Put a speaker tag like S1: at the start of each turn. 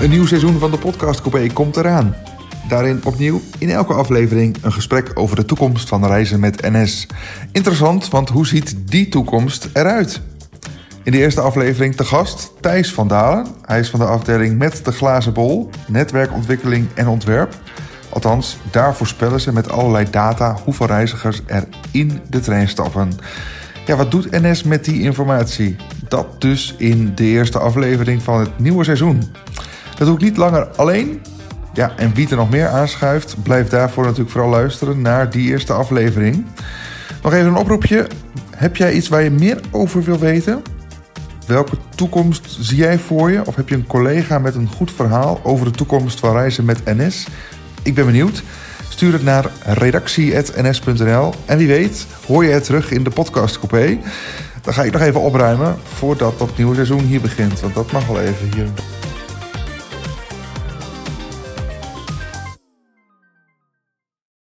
S1: Een nieuw seizoen van de Podcast Coupé komt eraan. Daarin opnieuw in elke aflevering een gesprek over de toekomst van reizen met NS. Interessant, want hoe ziet die toekomst eruit? In de eerste aflevering te gast Thijs van Dalen. Hij is van de afdeling met de glazen bol, netwerkontwikkeling en ontwerp. Althans, daar voorspellen ze met allerlei data hoeveel reizigers er in de trein stappen. Ja, wat doet NS met die informatie? Dat dus in de eerste aflevering van het nieuwe seizoen. Dat doe ik niet langer alleen. Ja, en wie er nog meer aanschuift, blijf daarvoor natuurlijk vooral luisteren naar die eerste aflevering. Nog even een oproepje. Heb jij iets waar je meer over wil weten? Welke toekomst zie jij voor je? Of heb je een collega met een goed verhaal over de toekomst van reizen met NS? Ik ben benieuwd. Stuur het naar redactie.ns.nl. En wie weet, hoor je het terug in de podcast coupé. Dan ga ik nog even opruimen voordat dat nieuwe seizoen hier begint. Want dat mag wel even hier.